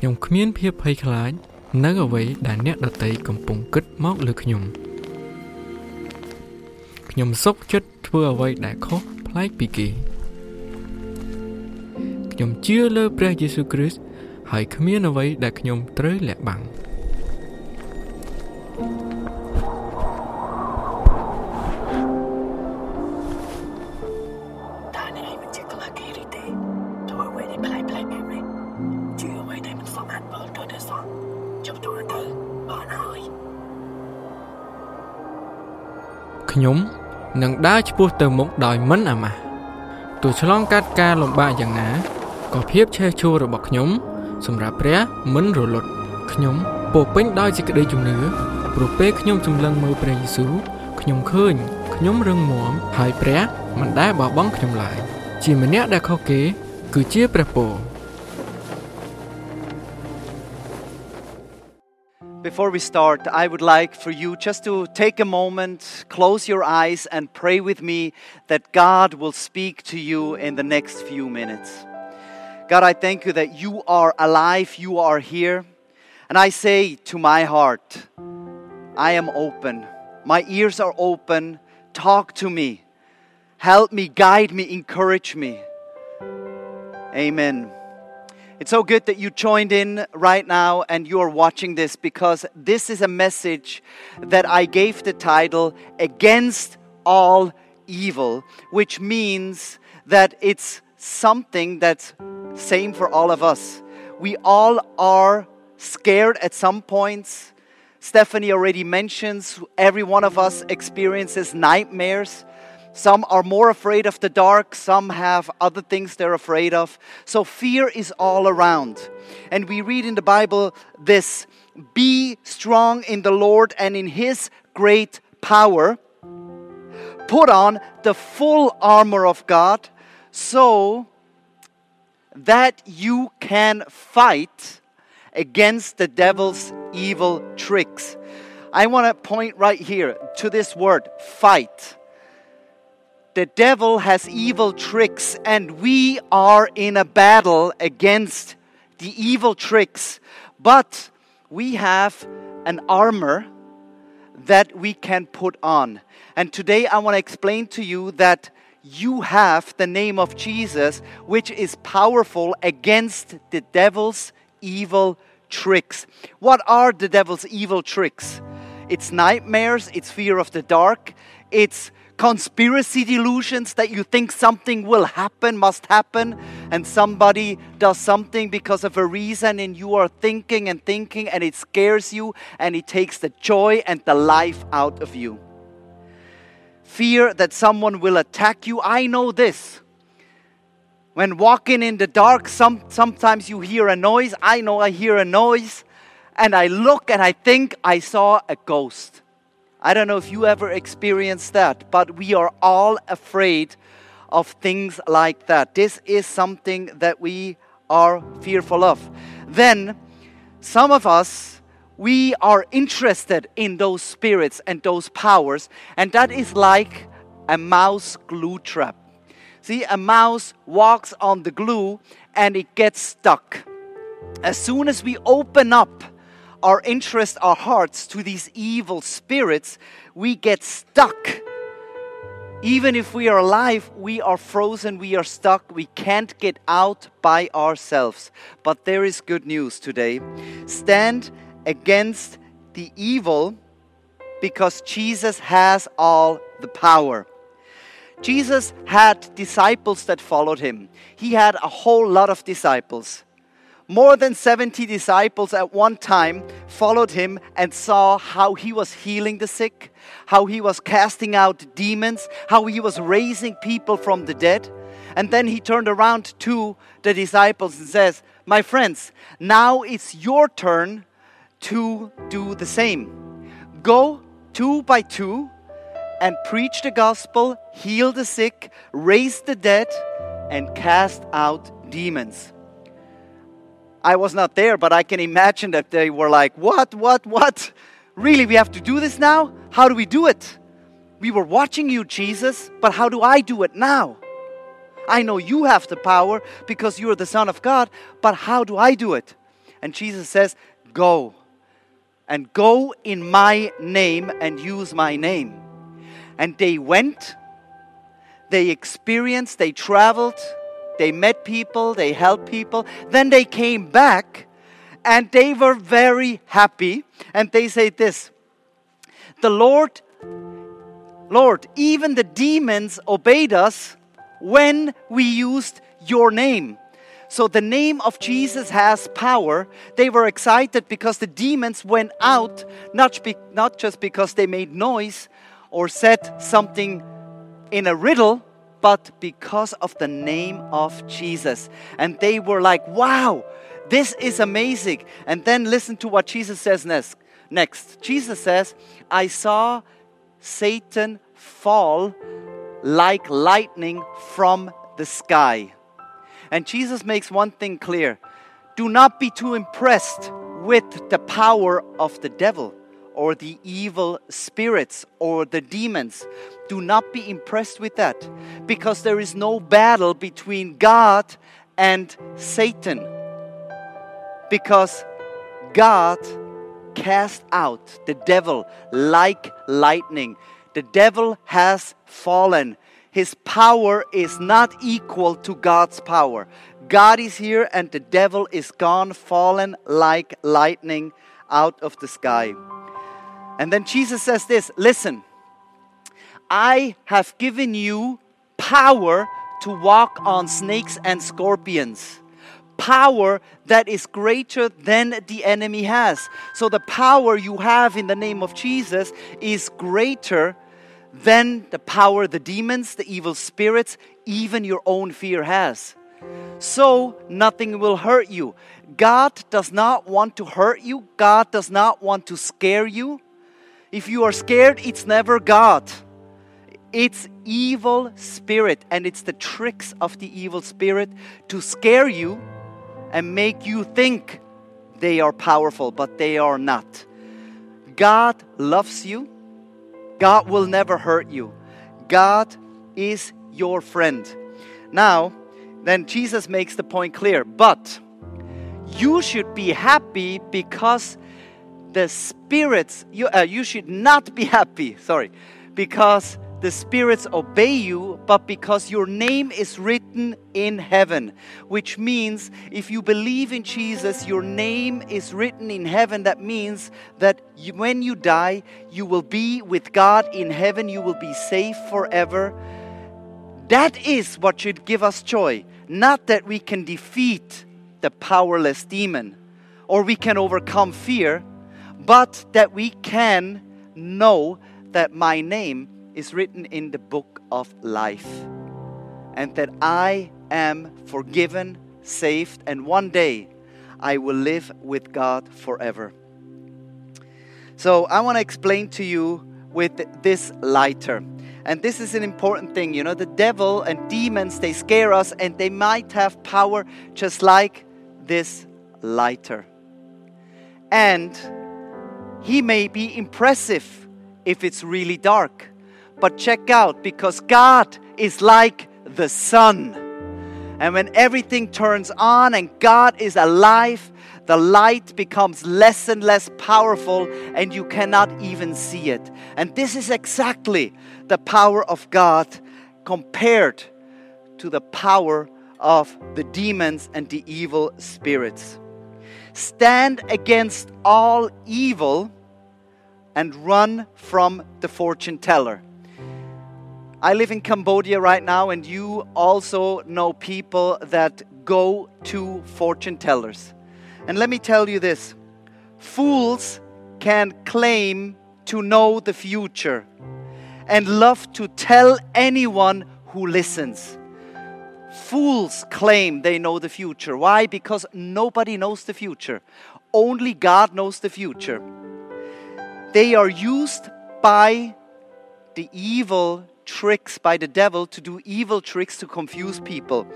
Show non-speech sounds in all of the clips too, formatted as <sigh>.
ខ្ញុំគ្មានភាពភ័យខ្លាចនៅអ្វីដែលអ្នកដតីកំពុងគិតមកលើខ្ញុំខ្ញុំសុខចិត្តធ្វើអ្វីដែលខុសប្លែកពីគេខ្ញុំជឿលើព្រះយេស៊ូវគ្រីស្ទហើយគ្មានអ្វីដែលខ្ញុំត្រូវលាក់បាំង។ ខ្ញុំនឹងដើរឆ្ពោះទៅមុខដោយមិនអាម៉ាស់ទោះឆ្លងកាត់ការលំបាកយ៉ាងណាក៏ភាពឆេះឆួលរបស់ខ្ញុំសម្រាប់ព្រះមិនរលត់ខ្ញុំពោពេញដោយសេចក្តីជំនឿព្រោះពេលខ្ញុំចម្លងមើលព្រះយេស៊ូវខ្ញុំឃើញខ្ញុំរឹងមាំហើយព្រះមិនដែលបោះបង់ខ្ញុំឡើយជាម្នាក់ដែលខុសគេ គឺជាព្រះពរ Before we start, I would like for you just to take a moment, close your eyes, and pray with me that God will speak to you in the next few minutes. God, I thank you that you are alive, you are here. And I say to my heart, I am open. My ears are open. Talk to me. Help me, guide me, encourage me. Amen. It's so good that you joined in right now and you are watching this because this is a message that I gave the title Against All Evil, which means that it's something that's same for all of us. We all are scared at some points. Stephanie already mentions every one of us experiences nightmares. Some are more afraid of the dark, some have other things they're afraid of. So fear is all around. And we read in the Bible this Be strong in the Lord and in his great power. Put on the full armor of God so that you can fight against the devil's evil tricks. I want to point right here to this word fight the devil has evil tricks, and we are in a battle against the evil tricks. But we have an armor that we can put on. And today I want to explain to you that you have the name of Jesus, which is powerful against the devil's evil tricks. What are the devil's evil tricks? It's nightmares, it's fear of the dark, it's conspiracy delusions that you think something will happen, must happen, and somebody does something because of a reason, and you are thinking and thinking, and it scares you, and it takes the joy and the life out of you. Fear that someone will attack you. I know this. When walking in the dark, some, sometimes you hear a noise. I know I hear a noise, and I look and I think I saw a ghost. I don't know if you ever experienced that, but we are all afraid of things like that. This is something that we are fearful of. Then, some of us, we are interested in those spirits and those powers, and that is like a mouse glue trap. See, a mouse walks on the glue and it gets stuck. As soon as we open up our interest, our hearts to these evil spirits, we get stuck. Even if we are alive, we are frozen, we are stuck, we can't get out by ourselves. But there is good news today. Stand against the evil because Jesus has all the power. Jesus had disciples that followed him. He had a whole lot of disciples. More than 70 disciples at one time followed him and saw how he was healing the sick, how he was casting out demons, how he was raising people from the dead. And then he turned around to the disciples and says, My friends, now it's your turn to do the same. Go two by two and preach the gospel, heal the sick, raise the dead, and cast out demons. I was not there, but I can imagine that they were like, What, what, what? Really, we have to do this now? How do we do it? We were watching you, Jesus, but how do I do it now? I know you have the power because you are the Son of God, but how do I do it? And Jesus says, Go. And go in my name and use my name. And they went, they experienced, they traveled, they met people, they helped people. Then they came back and they were very happy. And they say this The Lord, Lord, even the demons obeyed us when we used your name. So the name of Jesus has power. They were excited because the demons went out, not, be, not just because they made noise or said something in a riddle, but because of the name of Jesus. And they were like, wow, this is amazing. And then listen to what Jesus says next. Next, Jesus says, I saw Satan fall like lightning from the sky. And Jesus makes one thing clear do not be too impressed with the power of the devil or the evil spirits or the demons. Do not be impressed with that because there is no battle between God and Satan. Because God cast out the devil like lightning. The devil has fallen. His power is not equal to God's power. God is here and the devil is gone, fallen like lightning out of the sky. And then Jesus says this listen, I have given you power to walk on snakes and scorpions. Power that is greater than the enemy has. So, the power you have in the name of Jesus is greater than the power the demons, the evil spirits, even your own fear has. So, nothing will hurt you. God does not want to hurt you, God does not want to scare you. If you are scared, it's never God. It's evil spirit and it's the tricks of the evil spirit to scare you and make you think they are powerful, but they are not. God loves you. God will never hurt you. God is your friend. Now, then Jesus makes the point clear, but you should be happy because the spirits, you, uh, you should not be happy, <laughs> sorry, because the spirits obey you, but because your name is written in heaven. Which means if you believe in Jesus, your name is written in heaven. That means that you, when you die, you will be with God in heaven, you will be safe forever. That is what should give us joy, not that we can defeat the powerless demon or we can overcome fear but that we can know that my name is written in the book of life and that I am forgiven, saved, and one day I will live with God forever. So I want to explain to you with this lighter. And this is an important thing. You know, the devil and demons, they scare us and they might have power just like this lighter. And he may be impressive if it's really dark. But check out, because God is like the sun. And when everything turns on and God is alive, the light becomes less and less powerful, and you cannot even see it. And this is exactly the power of God compared to the power of the demons and the evil spirits. Stand against all evil and run from the fortune teller. I live in Cambodia right now, and you also know people that go to fortune tellers. And let me tell you this fools can claim to know the future and love to tell anyone who listens. Fools claim they know the future. Why? Because nobody knows the future. Only God knows the future. They are used by the evil tricks, by the devil, to do evil tricks to confuse people.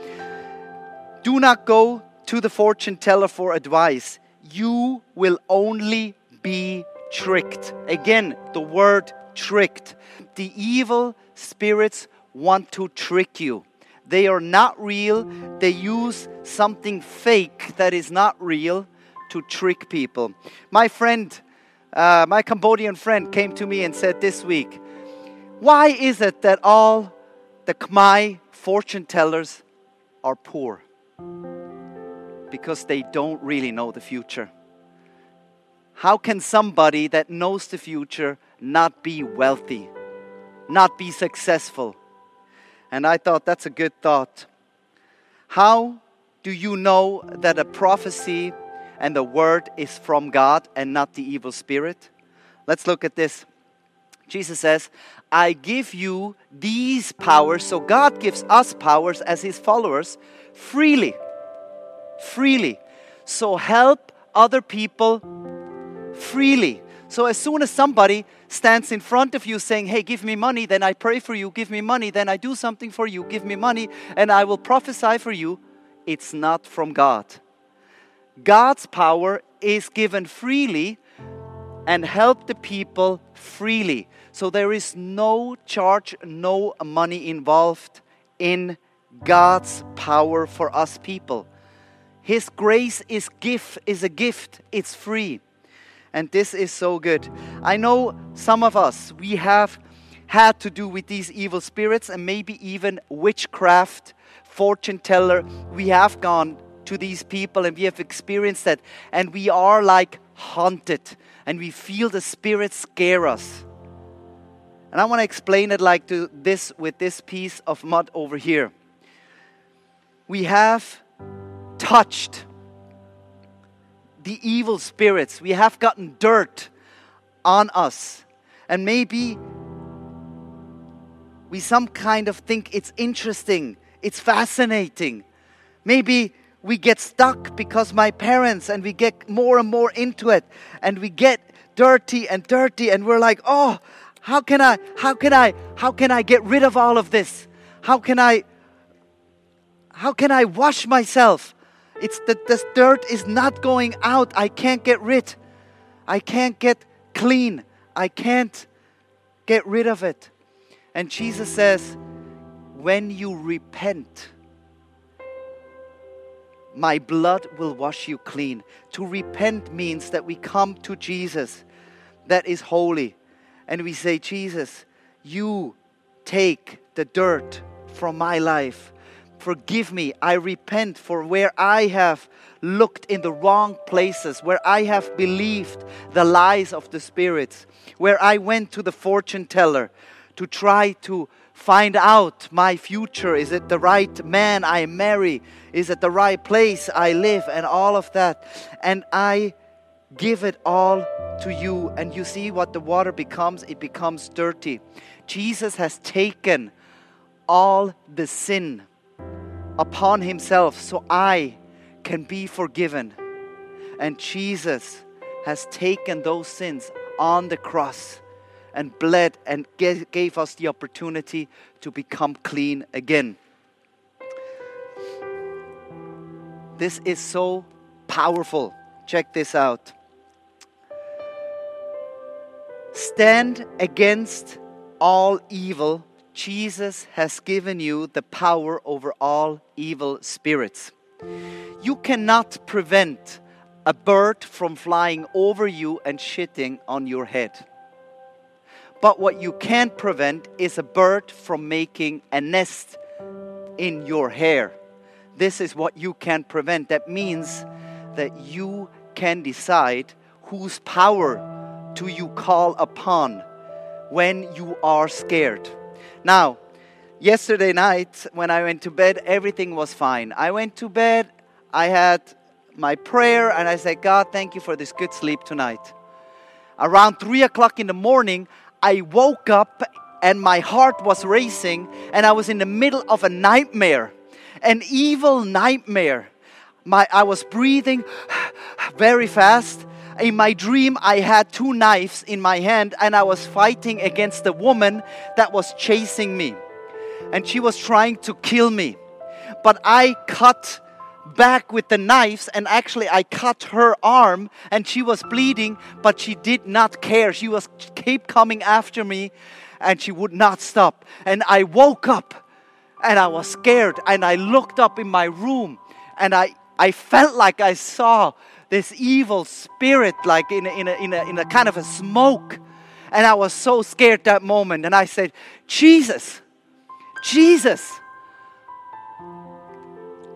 Do not go to the fortune teller for advice. You will only be tricked. Again, the word tricked. The evil spirits want to trick you. They are not real. They use something fake that is not real to trick people. My friend, uh, my Cambodian friend, came to me and said this week, Why is it that all the Khmer fortune tellers are poor? Because they don't really know the future. How can somebody that knows the future not be wealthy, not be successful? And I thought that's a good thought. How do you know that a prophecy and the word is from God and not the evil spirit? Let's look at this. Jesus says, I give you these powers. So God gives us powers as his followers freely. Freely. So help other people freely. So as soon as somebody stands in front of you saying, Hey, give me money, then I pray for you, give me money, then I do something for you, give me money, and I will prophesy for you, it's not from God. God's power is given freely and help the people freely. So there is no charge, no money involved in God's power for us people. His grace is gift is a gift. It's free. And this is so good. I know some of us we have had to do with these evil spirits and maybe even witchcraft, fortune teller. We have gone to these people and we have experienced that and we are like haunted and we feel the spirits scare us. And I want to explain it like to this with this piece of mud over here. We have touched the evil spirits. We have gotten dirt on us. And maybe we some kind of think it's interesting, it's fascinating. Maybe we get stuck because my parents and we get more and more into it and we get dirty and dirty and we're like, "Oh, how can I how can I how can I get rid of all of this? How can I how can I wash myself? It's that this dirt is not going out. I can't get rid. I can't get clean. I can't get rid of it. And Jesus says, when you repent, my blood will wash you clean. To repent means that we come to Jesus that is holy and we say, Jesus, you take the dirt from my life. Forgive me. I repent for where I have looked in the wrong places, where I have believed the lies of the spirits, where I went to the fortune teller to try to find out my future. Is it the right man I marry? Is it the right place I live? And all of that. And I give it all to you. And you see what the water becomes? It becomes dirty. Jesus has taken all the sin upon himself so I can be forgiven. And Jesus has taken those sins on the cross and bled and gave us the opportunity to become clean again. This is so powerful. Check this out. Stand against all evil. Jesus has given you the power over all evil spirits. You cannot prevent a bird from flying over you and shitting on your head. But what you can't prevent is a bird from making a nest in your hair. This is what you can prevent. That means that you can decide whose power do you call upon when you are scared. Now, yesterday night when I went to bed, everything was fine. I went to bed, I had my prayer, and I said, God, thank you for this good sleep tonight. Around three o'clock in the morning, I woke up and my heart was racing, and I was in the middle of a nightmare, an evil nightmare. My, I was breathing <sighs> very fast. In my dream, I had two knives in my hand, and I was fighting against a woman that was chasing me. And she was trying to kill me. But I cut back with the knives and actually I cut her arm and she was bleeding but she did not care she was keep coming after me and she would not stop and I woke up and I was scared and I looked up in my room and I I felt like I saw this evil spirit, like in a, in a, in a, in a kind of a smoke. And I was so scared that moment. And I said, Jesus, Jesus,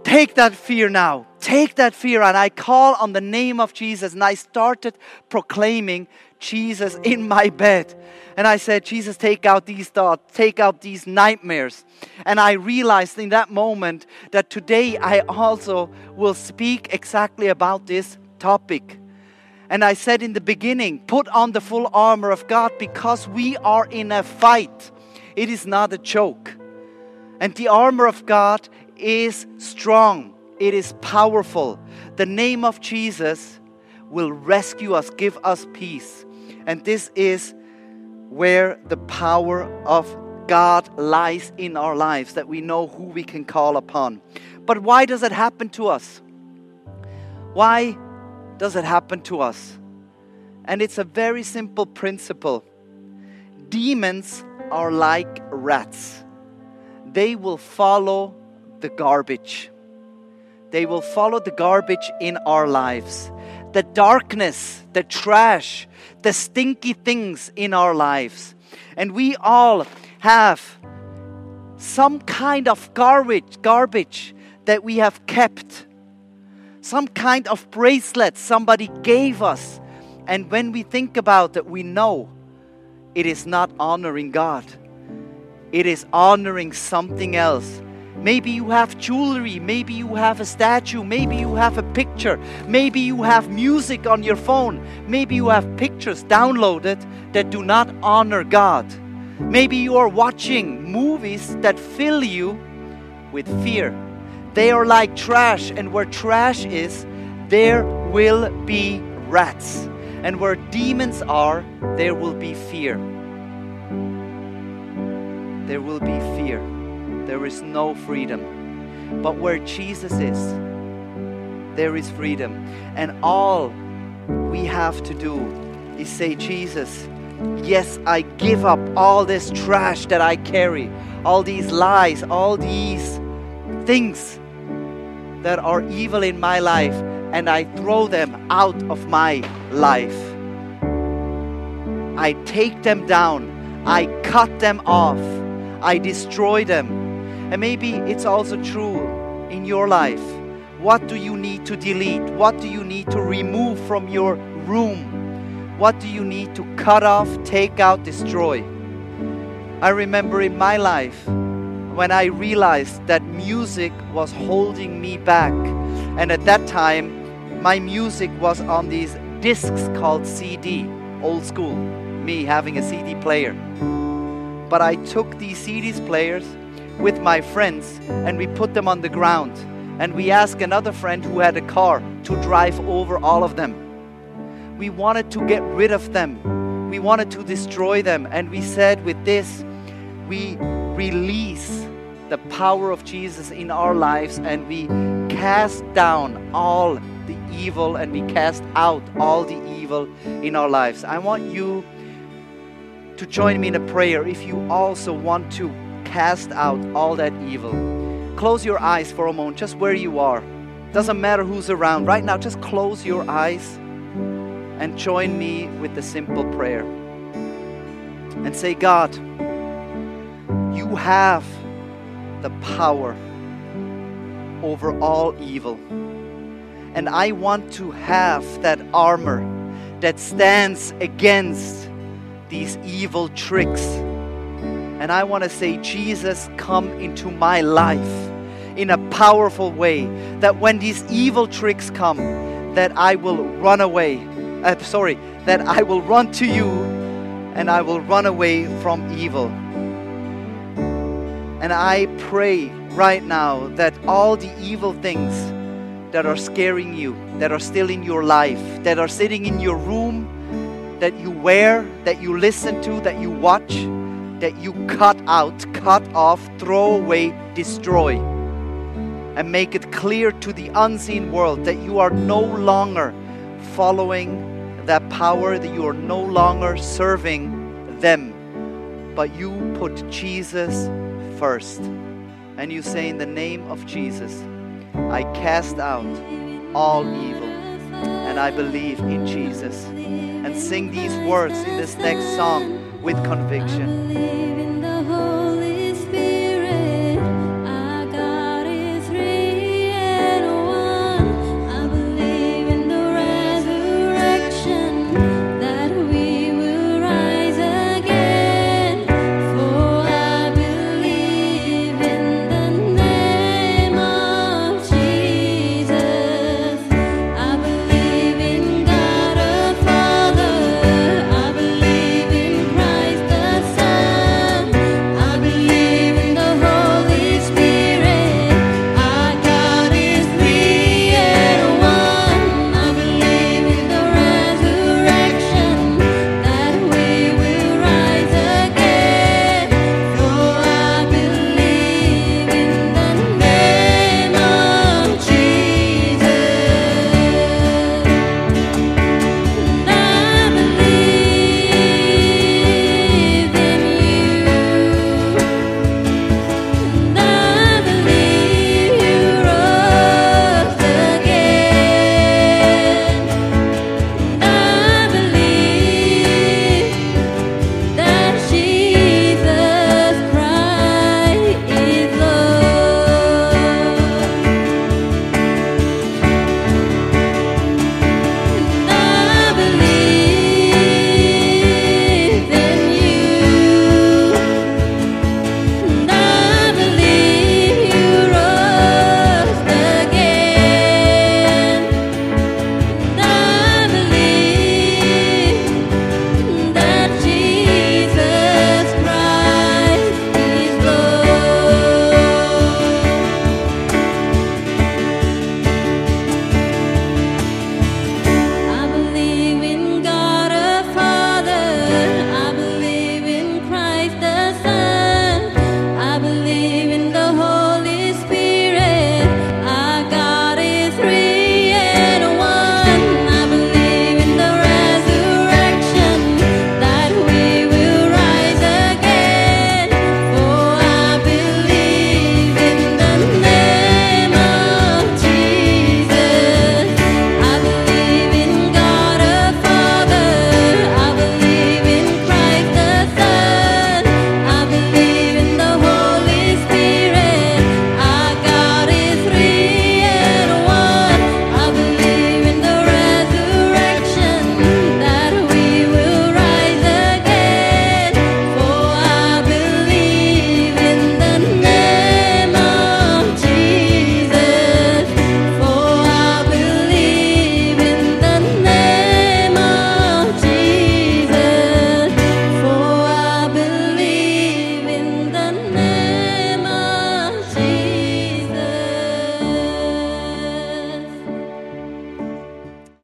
take that fear now. Take that fear. And I call on the name of Jesus. And I started proclaiming Jesus in my bed. And I said, Jesus, take out these thoughts, take out these nightmares. And I realized in that moment that today I also will speak exactly about this topic. And I said in the beginning, put on the full armor of God because we are in a fight. It is not a joke. And the armor of God is strong, it is powerful. The name of Jesus will rescue us, give us peace. And this is where the power of God lies in our lives, that we know who we can call upon. But why does it happen to us? Why does it happen to us? And it's a very simple principle. Demons are like rats, they will follow the garbage. They will follow the garbage in our lives. The darkness, the trash, the stinky things in our lives. And we all have some kind of garbage, garbage that we have kept. Some kind of bracelet somebody gave us. And when we think about it, we know it is not honoring God. It is honoring something else. Maybe you have jewelry, maybe you have a statue, maybe you have a picture, maybe you have music on your phone, maybe you have pictures downloaded that do not honor God. Maybe you are watching movies that fill you with fear. They are like trash, and where trash is, there will be rats. And where demons are, there will be fear. There will be fear there is no freedom. But where Jesus is, there is freedom. And all we have to do is say, Jesus, yes, I give up all this trash that I carry, all these lies, all these things that are evil in my life, and I throw them out of my life. I take them down, I cut them off, I destroy them and maybe it's also true in your life. What do you need to delete? What do you need to remove from your room? What do you need to cut off, take out, destroy? I remember in my life when I realized that music was holding me back. And at that time, my music was on these discs called CD, old school, me having a CD player. But I took these CDs players with my friends and we put them on the ground. And we asked another friend who had a car to drive over all of them. We wanted to get rid of them, we wanted to destroy them. And we said, with this, we release the power of Jesus in our lives and we cast down all the evil and we cast out all the evil in our lives. I want you to join me in a prayer if you also want to cast out all that evil. Close your eyes for a moment, just where you are. Doesn't matter who's around. Right now, just close your eyes and join me with the simple prayer. And say, God, you have the power over all evil. And I want to have that armor that stands against these evil tricks and I want to say, Jesus, come into my life in a powerful way. That when these evil tricks come, that I will run away. Uh, sorry, that I will run to you and I will run away from evil. And I pray right now that all the evil things that are scaring you, that are still in your life, that are sitting in your room, that you wear, that you listen to, that you watch, that you cut out, cut off, throw away, destroy. And make it clear to the unseen world that you are no longer following that power, that you are no longer serving them, but you put Jesus first. And you say, In the name of Jesus, I cast out all evil and I believe in Jesus. And sing these words in this next song with conviction.